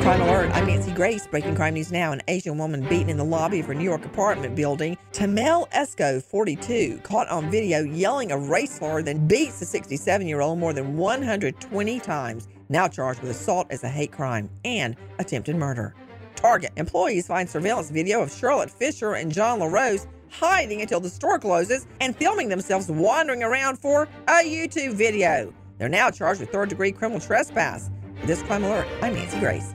Crime Alert, I'm Nancy Grace. Breaking crime news now. An Asian woman beaten in the lobby of her New York apartment building. Tammel Esco, 42, caught on video yelling a race slur, then beats the 67 year old more than 120 times. Now charged with assault as a hate crime and attempted murder. Target employees find surveillance video of Charlotte Fisher and John LaRose hiding until the store closes and filming themselves wandering around for a YouTube video. They're now charged with third degree criminal trespass. This crime alert, I'm Nancy Grace.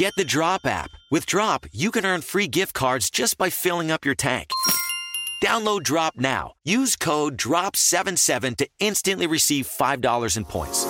Get the Drop app. With Drop, you can earn free gift cards just by filling up your tank. Download Drop now. Use code DROP77 to instantly receive $5 in points.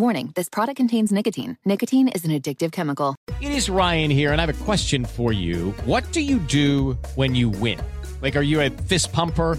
Warning this product contains nicotine. Nicotine is an addictive chemical. It is Ryan here, and I have a question for you. What do you do when you win? Like, are you a fist pumper?